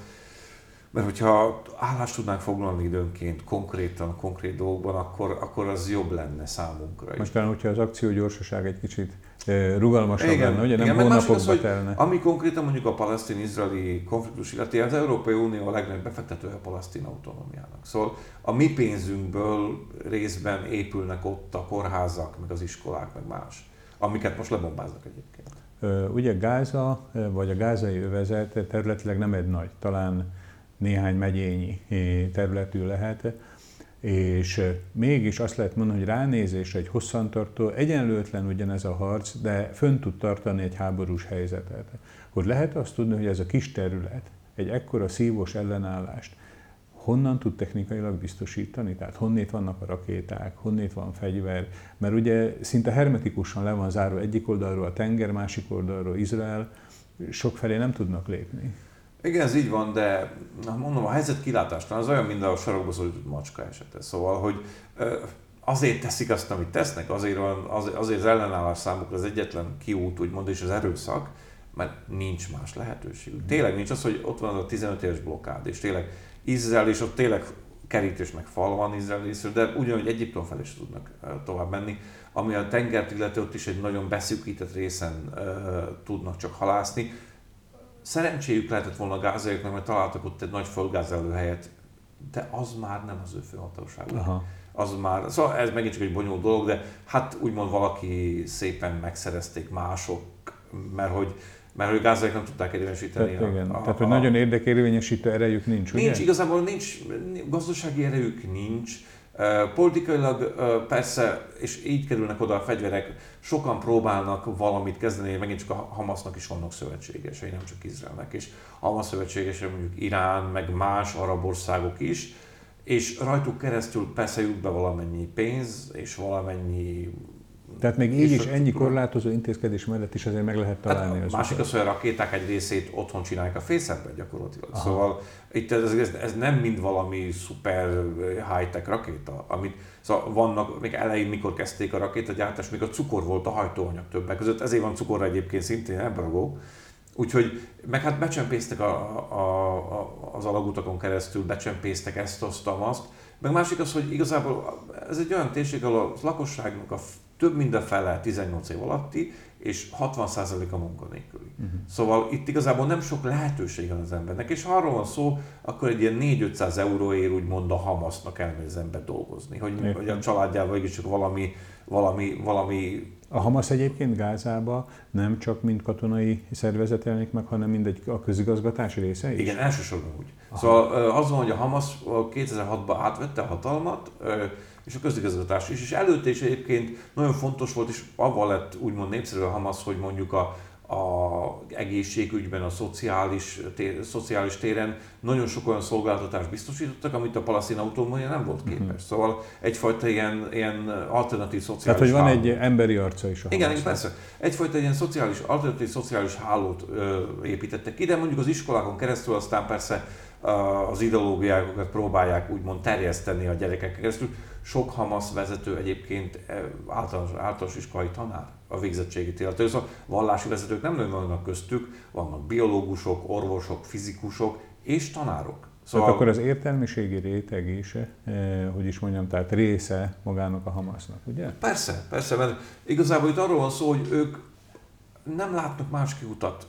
mert hogyha állást tudnánk foglalni időnként, konkrétan, konkrét dolgokban, akkor, akkor az jobb lenne számunkra. Most talán, hogyha az akció gyorsaság egy kicsit rugalmasabb igen, lenne, ugye nem igen, hónapokba az, telne. Ami konkrétan mondjuk a palesztin-izraeli konfliktus illeti, az Európai Unió a legnagyobb befektetője a palesztin autonómiának. Szóval a mi pénzünkből részben épülnek ott a kórházak, meg az iskolák, meg más, amiket most lebombáznak egyébként. Ugye Gáza, vagy a gázai övezet területileg nem egy nagy, talán néhány megyényi eh, területű lehet, és eh, mégis azt lehet mondani, hogy ránézésre egy hosszantartó, egyenlőtlen ugyanez a harc, de fönn tud tartani egy háborús helyzetet. Hogy lehet azt tudni, hogy ez a kis terület egy ekkora szívós ellenállást honnan tud technikailag biztosítani? Tehát honnét vannak a rakéták, honnét van fegyver, mert ugye szinte hermetikusan le van zárva egyik oldalról a tenger, másik oldalról Izrael, sokfelé nem tudnak lépni. Igen, ez így van, de mondom, a helyzet kilátástan az olyan, mint a sarokba szorított macska esete. Szóval, hogy azért teszik azt, amit tesznek, azért, van, azért az ellenállás számukra az egyetlen kiút, úgymond, és az erőszak, mert nincs más lehetőség. Tényleg nincs az, hogy ott van a 15 éves blokkád, és tényleg Izrael, és ott tényleg kerítés meg fal van Izrael részről, de ugyanúgy Egyiptom felé is tudnak tovább menni. Ami a tengert illeti, ott is egy nagyon beszűkített részen uh, tudnak csak halászni. Szerencséjük lehetett volna a gázaiaknak, mert találtak ott egy nagy helyet, de az már nem az ő főhatóságuk. Az már, szóval ez megint csak egy bonyolult dolog, de hát úgymond valaki szépen megszerezték mások, mert hogy mert hogy gázaiak nem tudták érvényesíteni. Tehát, igen. A, a, Tehát, hogy a, nagyon érdekérvényesítő erejük nincs, Nincs, ugye? igazából nincs, gazdasági erejük nincs, Politikailag persze, és így kerülnek oda a fegyverek, sokan próbálnak valamit kezdeni, megint csak a Hamasnak is vannak szövetségesei, nem csak Izraelnek, és Hamas szövetségesei mondjuk Irán, meg más arab országok is, és rajtuk keresztül persze jut be valamennyi pénz, és valamennyi tehát még így is ennyi korlátozó intézkedés mellett is azért meg lehet hát találni hát, az Másik az, hogy a rakéták egy részét otthon csinálják a fészekben gyakorlatilag. Aha. Szóval itt ez, ez, ez, nem mind valami szuper high-tech rakéta, amit Szóval vannak, még elején, mikor kezdték a rakétagyártást, még a cukor volt a hajtóanyag többek között, ezért van cukor egyébként szintén ebragó. Úgyhogy, meg hát becsempésztek a, a, a, az alagutakon keresztül, becsempésztek ezt, azt, azt. Meg másik az, hogy igazából ez egy olyan térség, ahol a lakosságnak a több mint a fele 18 év alatti, és 60% a munkanélküli. Uh-huh. Szóval itt igazából nem sok lehetőség van az embernek, és ha arról van szó, akkor egy ilyen 4-500 euróért úgymond a Hamasznak elmegy az ember dolgozni, hogy, hogy a családjával is csak valami, valami, valami a Hamas egyébként Gázába nem csak mint katonai szervezet jelenik meg, hanem mind egy a közigazgatási része is? Igen, elsősorban úgy. Aha. Szóval az van, hogy a Hamas 2006-ban átvette a hatalmat, és a közigazgatás is. És előtte is egyébként nagyon fontos volt, és avval lett úgymond népszerű a Hamas, hogy mondjuk a, a egészségügyben, a szociális, tér, szociális téren nagyon sok olyan szolgáltatást biztosítottak, amit a palasztin autonómia nem volt képes. Uh-huh. Szóval egyfajta ilyen, ilyen alternatív szociális Tehát, hogy van háló. egy emberi arca is a Igen, igen, persze. Egyfajta ilyen szociális, alternatív szociális hálót ö, építettek ide, mondjuk az iskolákon keresztül, aztán persze az ideológiákat próbálják úgymond terjeszteni a gyerekek keresztül. Sok Hamas vezető egyébként e, általános, általános iskolai tanár a végzettségi illetve. Szóval vallási vezetők nem vannak köztük, vannak biológusok, orvosok, fizikusok és tanárok. Szóval tehát akkor az értelmiségi réteg is, eh, hogy is mondjam, tehát része magának a Hamasnak, ugye? Persze, persze, mert igazából itt arról van szó, hogy ők nem látnak más kiutat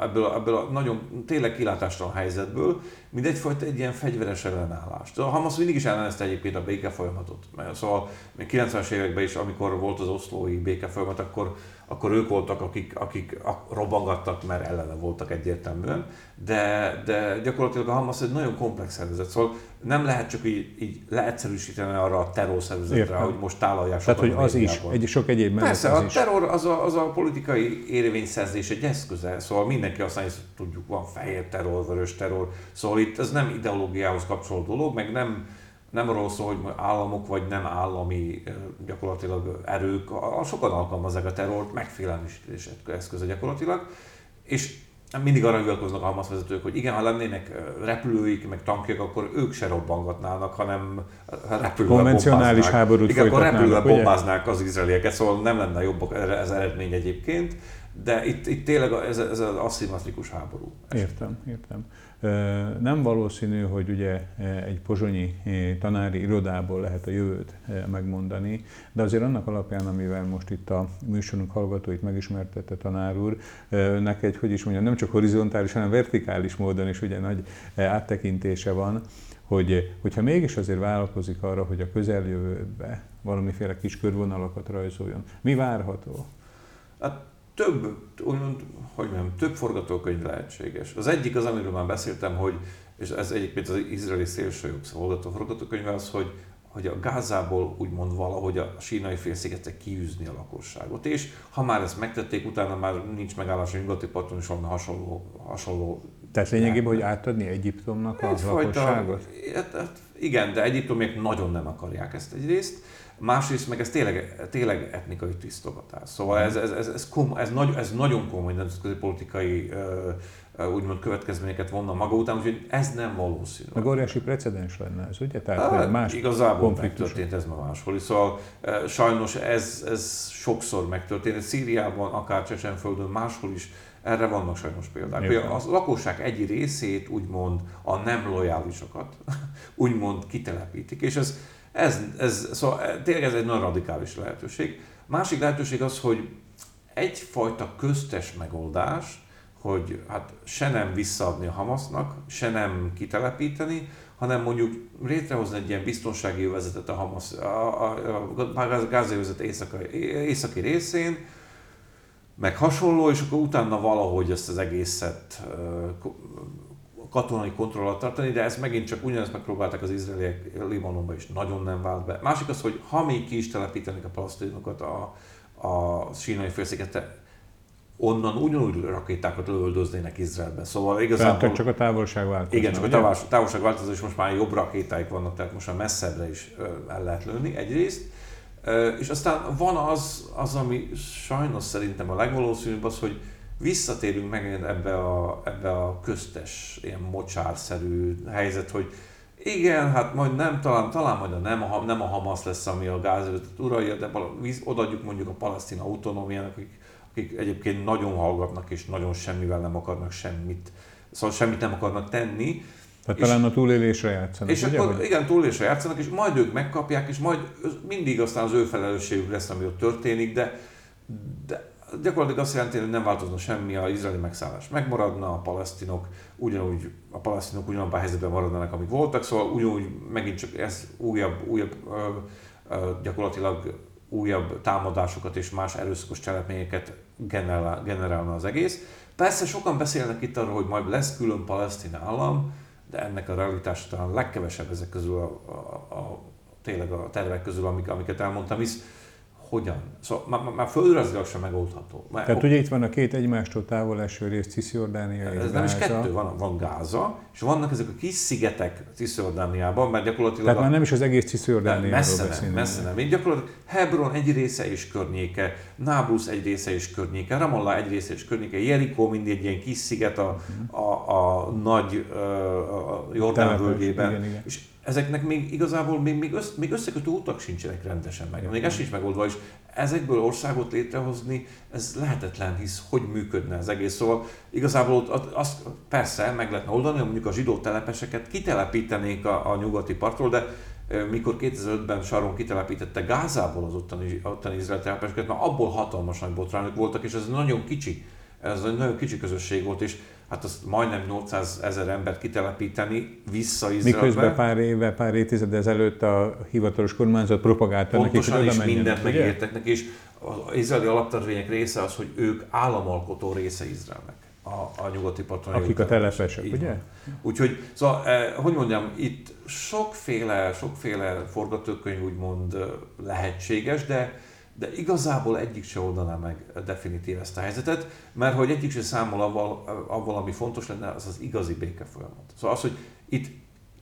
ebből a, ebből a nagyon tényleg kilátástalan helyzetből, mint egyfajta egy ilyen fegyveres ellenállást. A Hamas mindig is ellenezte egyébként a béke folyamatot. Mert szóval még 90-es években is, amikor volt az oszlói béke folyamat, akkor akkor ők voltak, akik, akik robbangattak, mert ellene voltak egyértelműen, de, de gyakorlatilag a Hamas egy nagyon komplex szervezet, szóval nem lehet csak így, így leegyszerűsíteni arra a terrorszervezetre, hogy most tálalják Tehát, hogy az is, egy, sok egyéb Persze, az a terror az a, az a politikai érvényszerzés egy eszköze, szóval mindenki azt mondja, hogy tudjuk, van fehér terror, vörös terror, szóval itt ez nem ideológiához kapcsolódó dolog, meg nem, nem arról szól, hogy államok vagy nem állami gyakorlatilag erők, sokan alkalmazzák a terrort, megfélemlítés eszköze gyakorlatilag, és mindig arra hivatkoznak a Hamas vezetők, hogy igen, ha lennének repülőik, meg tankjak, akkor ők se robbangatnának, hanem repülővel Konvencionális háborút Igen, akkor repülővel bombáznák az izraelieket, szóval nem lenne jobb ez eredmény egyébként, de itt, itt tényleg ez, ez az aszimmetrikus háború. Értem, értem. Nem valószínű, hogy ugye egy pozsonyi tanári irodából lehet a jövőt megmondani, de azért annak alapján, amivel most itt a műsorunk hallgatóit megismertette tanár úr, neked, hogy is mondjam, nem csak horizontális, hanem vertikális módon is ugye nagy áttekintése van, hogy, hogyha mégis azért vállalkozik arra, hogy a közeljövőbe valamiféle kis körvonalakat rajzoljon, mi várható? Hát több, hogy mondjam, több forgatókönyv lehetséges. Az egyik az, amiről már beszéltem, hogy, és ez egyébként az izraeli szélsőjobb szolgató forgatókönyv az, hogy, hogy a Gázából úgymond valahogy a sínai félszigetre kiűzni a lakosságot. És ha már ezt megtették, utána már nincs megállás a nyugati parton is van hasonló, hasonló tehát lényegében, hogy átadni Egyiptomnak a lakosságot? Hát, hát, igen, de egyiptomiek nagyon nem akarják ezt egyrészt. Másrészt meg ez tényleg, tényleg etnikai tisztogatás. Szóval ez, ez, ez, ez, komoly, ez, nagy, ez nagyon komoly nemzetközi politikai úgymond következményeket vonna maga után, úgyhogy ez nem valószínű. Meg óriási precedens lenne ez, ugye? Tehát hát, más igazából megtörtént ez ma máshol. Szóval sajnos ez, ez sokszor megtörtént. Szíriában, akár Csecsenföldön, máshol is erre vannak sajnos példák. Például a lakosság egy részét, úgymond a nem lojálisokat, úgymond kitelepítik, és ez, ez, ez, szóval tényleg ez egy nagyon radikális lehetőség. Másik lehetőség az, hogy egyfajta köztes megoldás, hogy hát se nem visszaadni a Hamasznak, se nem kitelepíteni, hanem mondjuk létrehozni egy ilyen biztonsági övezetet a Hamas, a, a, a gázövezet északi, északi részén, meg hasonló, és akkor utána valahogy ezt az egészet katonai kontroll alatt tartani, de ez megint csak ugyanezt megpróbálták az izraeliek Libanonban is, nagyon nem vált be. Másik az, hogy ha még ki is telepítenek a palesztinokat a, a sínai félszigete, onnan ugyanúgy rakétákat lövöldöznének Izraelben. Szóval igazából... Tehát csak a távolság változna. Igen, csak a távolság változó, és most már jobb rakétáik vannak, tehát most már messzebbre is el lehet lőni egyrészt. És aztán van az, az, ami sajnos szerintem a legvalószínűbb az, hogy visszatérünk meg ebbe a, ebbe a köztes, ilyen mocsárszerű helyzet, hogy igen, hát majd nem, talán, talán majd a nem, a, nem a Hamas lesz, ami a gázövetet uralja, de odaadjuk mondjuk a palesztin autonómiának, akik, akik egyébként nagyon hallgatnak és nagyon semmivel nem akarnak semmit, szóval semmit nem akarnak tenni, tehát és, talán a túlélésre játszanak, És ugye, akkor, igen, túlélésre játszanak, és majd ők megkapják, és majd mindig aztán az ő felelősségük lesz, ami ott történik, de, de gyakorlatilag azt jelenti, hogy nem változna semmi, az izraeli megszállás megmaradna, a palesztinok ugyanúgy, a palesztinok ugyanabban a helyzetben maradnának, amik voltak, szóval ugyanúgy megint csak ez újabb, újabb ö, ö, gyakorlatilag újabb támadásokat és más erőszakos cselekményeket generál, generálna az egész. Persze sokan beszélnek itt arról, hogy majd lesz külön palesztin állam, de ennek a realitás talán legkevesebb ezek közül a, a, a tényleg a tervek közül, amik, amiket elmondtam, hisz hogyan? Szóval már, már földrajzilag sem megoldható. Már, Tehát ugye itt van a két egymástól távol eső rész, Cisziordánia és Ez nem is kettő, van, van Gáza, és vannak ezek a kis szigetek Cisziordániában, mert gyakorlatilag... Tehát a, már nem is az egész Cisziordániáról messze nem, messze nem. Így gyakorlatilag Hebron egy része és környéke, Nablus egy része és környéke, Ramallah egy része és környéke, Jerikó mind egy ilyen kis sziget a, a, a, a nagy a Jordán völgyében. És ezeknek még igazából még, még, össz, még összekötő utak sincsenek rendesen meg. Még ez sincs megoldva, és ezekből országot létrehozni, ez lehetetlen, hisz hogy működne az egész. Szóval igazából ott azt persze meg lehetne oldani, hogy mondjuk a zsidó telepeseket kitelepítenék a, a nyugati partról, de mikor 2005-ben Saron kitelepítette Gázából az ottani, ottani izrael telepeseket, mert abból hatalmas nagy botrányok voltak, és ez nagyon kicsi, ez egy nagyon kicsi közösség volt, és hát azt majdnem 800 ezer embert kitelepíteni vissza Izraelbe. Miközben pár éve, pár évtized ezelőtt a hivatalos kormányzat propagálta nekik, hogy oda mindent megértek neki, és az izraeli alaptörvények része az, hogy ők államalkotó része Izraelnek a, a nyugati parton. Akik a telepesek, ugye? Úgyhogy, szóval, eh, hogy mondjam, itt sokféle, sokféle forgatókönyv úgymond eh, lehetséges, de de igazából egyik se oldaná meg definitív ezt a helyzetet, mert hogy egyik se számol avval, avval, ami fontos lenne, az az igazi béke folyamat. Szóval az, hogy itt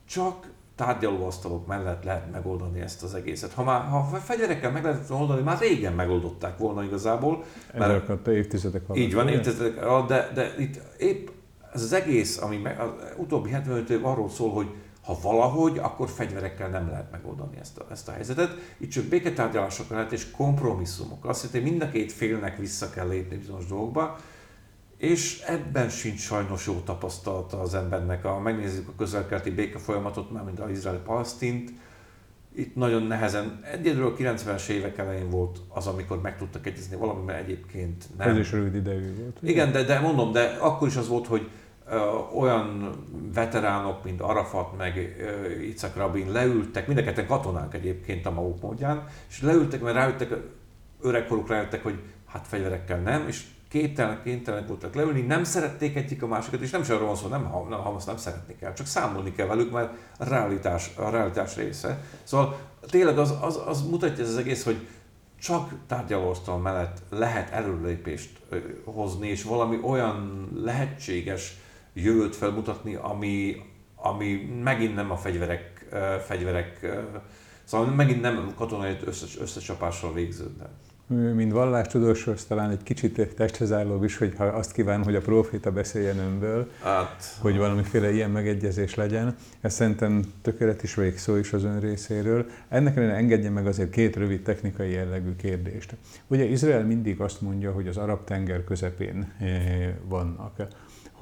csak tárgyalóasztalok mellett lehet megoldani ezt az egészet. Ha már ha fegyverekkel meg lehetett oldani, már régen megoldották volna igazából. Mert Ezek a évtizedek alatt. Így van, évtizedek alatt, de, de itt épp ez az egész, ami meg, az utóbbi 75 év arról szól, hogy ha valahogy, akkor fegyverekkel nem lehet megoldani ezt a, ezt a helyzetet. Itt csak béketárgyalások lehet és kompromisszumok. Azt jelenti, mind a két félnek vissza kell lépni bizonyos dolgokba, és ebben sincs sajnos jó tapasztalata az embernek. Ha megnézzük a közelkeleti béke folyamatot, már mint az izraeli-palesztint, itt nagyon nehezen, egyedül a 90-es évek elején volt az, amikor meg tudtak egyezni valamiben egyébként nem. Ez is rövid idejű volt. Igen, de, de mondom, de akkor is az volt, hogy olyan veteránok, mint Arafat, meg Icak Rabin leültek, mind katonák egyébként a maguk módján, és leültek, mert rájöttek, öregkoruk rájöttek, hogy hát fegyverekkel nem, és képtelenek, kénytelenek voltak leülni, nem szerették egyik a másikat, és nem is arról van szó, nem, nem, nem, nem szeretni kell, csak számolni kell velük, mert a realitás, a realitás része. Szóval tényleg az, az, az mutatja ez az egész, hogy csak tárgyalóasztal mellett lehet előlépést hozni, és valami olyan lehetséges jövőt felmutatni, ami, ami megint nem a fegyverek, fegyverek Szóval megint nem katonai összes, összecsapással végződnek mint vallástudóshoz talán egy kicsit testhez álló is, hogy ha azt kíván, hogy a proféta beszéljen önből, hát, hogy valamiféle ilyen megegyezés legyen. Ez szerintem tökéletes végszó is az ön részéről. Ennek ellenére engedje meg azért két rövid technikai jellegű kérdést. Ugye Izrael mindig azt mondja, hogy az arab tenger közepén eh, vannak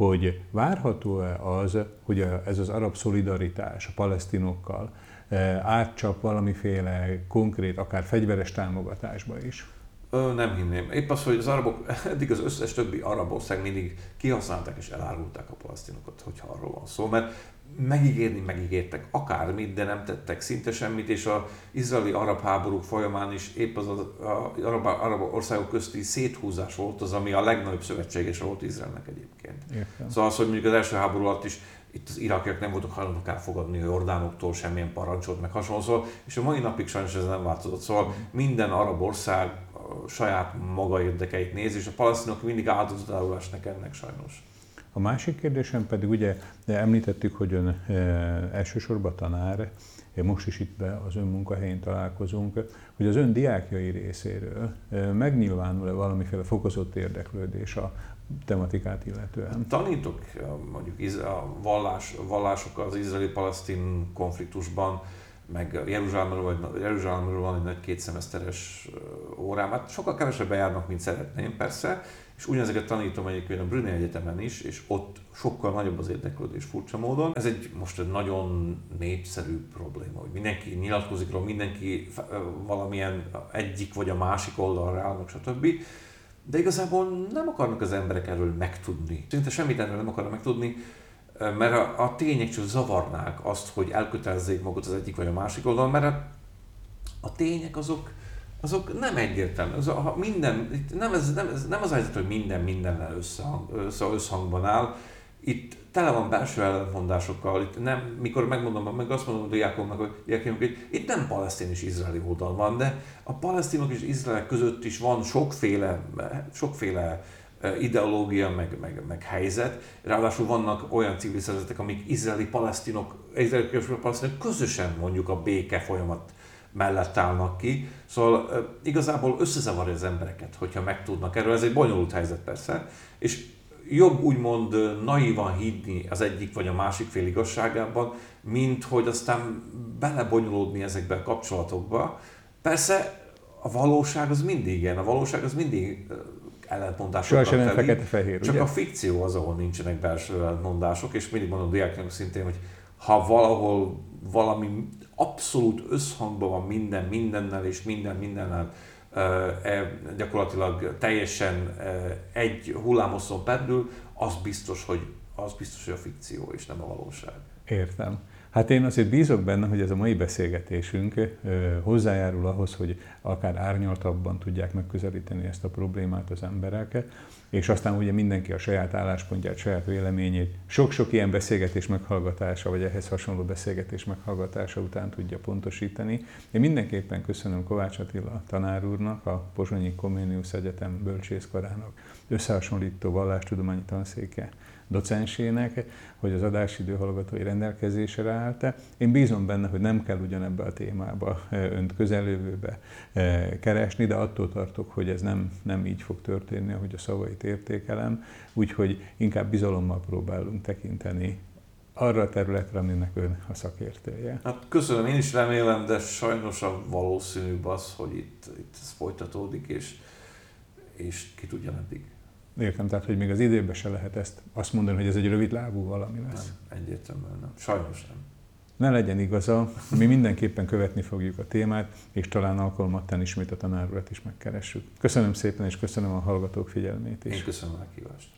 hogy várható-e az, hogy ez az arab szolidaritás a palesztinokkal eh, átcsap valamiféle konkrét, akár fegyveres támogatásba is? Nem hinném. Épp az, hogy az arabok, eddig az összes többi arab ország mindig kihasználták és elárulták a palesztinokat, hogyha arról van szó, mert megígérni megígértek akármit, de nem tettek szinte semmit, és az izraeli-arab háborúk folyamán is épp az, az arab, arab országok közti széthúzás volt az, ami a legnagyobb szövetséges volt Izraelnek egyébként. Értem. Szóval az, hogy mondjuk az első háború alatt is itt az irakiak nem voltak hajlandók elfogadni a jordánoktól semmilyen parancsot, meg hasonló, szóval, és a mai napig sajnos ez nem változott. Szóval minden arab ország saját maga érdekeit néz, és a palesztinok mindig áldozatául esnek ennek sajnos. A másik kérdésem pedig ugye említettük, hogy ön e, elsősorban tanár, most is itt be az ön munkahelyén találkozunk, hogy az ön diákjai részéről e, megnyilvánul-e valamiféle fokozott érdeklődés a tematikát illetően? Tanítok mondjuk a vallás, vallásokkal az izraeli-palesztin konfliktusban, meg Jeruzsálemről, vagy Jeruzsálemről van egy nagy kétszemeszteres órám, hát sokkal kevesebben járnak, mint szeretném persze, és ugyanezeket tanítom egyébként a Brunei Egyetemen is, és ott sokkal nagyobb az érdeklődés furcsa módon. Ez egy most egy nagyon népszerű probléma, hogy mindenki nyilatkozik róla, mindenki valamilyen egyik vagy a másik oldalra állnak, stb. De igazából nem akarnak az emberek erről megtudni. Szinte semmit erről nem akarnak megtudni, mert a, tények csak zavarnák azt, hogy elkötelezzék magukat az egyik vagy a másik oldalon, mert a tények azok, azok nem egyértelmű. Az, ha minden, nem, ez, nem, ez nem az helyzet, hogy minden mindennel összehang, össze, összhangban áll. Itt tele van belső ellentmondásokkal. Itt nem, mikor megmondom, meg azt mondom a diákomnak, hogy, diákomnak, hogy itt nem palesztin és izraeli oldal van, de a palesztinok és izraelek között is van sokféle, sokféle ideológia, meg, meg, meg helyzet. Ráadásul vannak olyan civil szervezetek, amik izraeli palesztinok, izraeli palesztinok közösen mondjuk a béke folyamat mellett állnak ki. Szóval igazából összezavarja az embereket, hogyha megtudnak erről. Ez egy bonyolult helyzet persze, és jobb úgymond naívan hinni az egyik vagy a másik fél igazságában, mint hogy aztán belebonyolódni ezekbe a kapcsolatokba. Persze a valóság az mindig ilyen, a valóság az mindig ellentmondásokkal Soha nem fekete-fehér, Csak ugye? a fikció az, ahol nincsenek belső ellentmondások, és mindig mondom diáknak szintén, hogy ha valahol valami abszolút összhangban van minden mindennel, és minden mindennel e, gyakorlatilag teljesen egy hullámoszon perdül, az biztos, hogy az biztos, hogy a fikció, és nem a valóság. Értem. Hát én azért bízok benne, hogy ez a mai beszélgetésünk hozzájárul ahhoz, hogy akár árnyaltabban tudják megközelíteni ezt a problémát az emberek, és aztán ugye mindenki a saját álláspontját, saját véleményét sok-sok ilyen beszélgetés meghallgatása, vagy ehhez hasonló beszélgetés meghallgatása után tudja pontosítani. Én mindenképpen köszönöm Kovács Attila tanár úrnak, a Pozsonyi Comenius Egyetem bölcsészkarának összehasonlító vallástudományi tanszéke docensének, hogy az adásidő hallgatói rendelkezésre állt. Én bízom benne, hogy nem kell ugyanebbe a témába önt közelővőbe keresni, de attól tartok, hogy ez nem, nem így fog történni, ahogy a szavait értékelem, úgyhogy inkább bizalommal próbálunk tekinteni arra a területre, aminek ön a szakértője. Hát köszönöm, én is remélem, de sajnos a valószínűbb az, hogy itt, itt ez folytatódik, és, és ki tudja meddig. Értem, tehát hogy még az időben se lehet ezt azt mondani, hogy ez egy rövid lábú valami lesz. Nem, egyértelműen nem. Sajnos nem. Ne legyen igaza, mi mindenképpen követni fogjuk a témát, és talán alkalmattán ismét a tanárulat is megkeressük. Köszönöm szépen, és köszönöm a hallgatók figyelmét is. Én köszönöm a meghívást.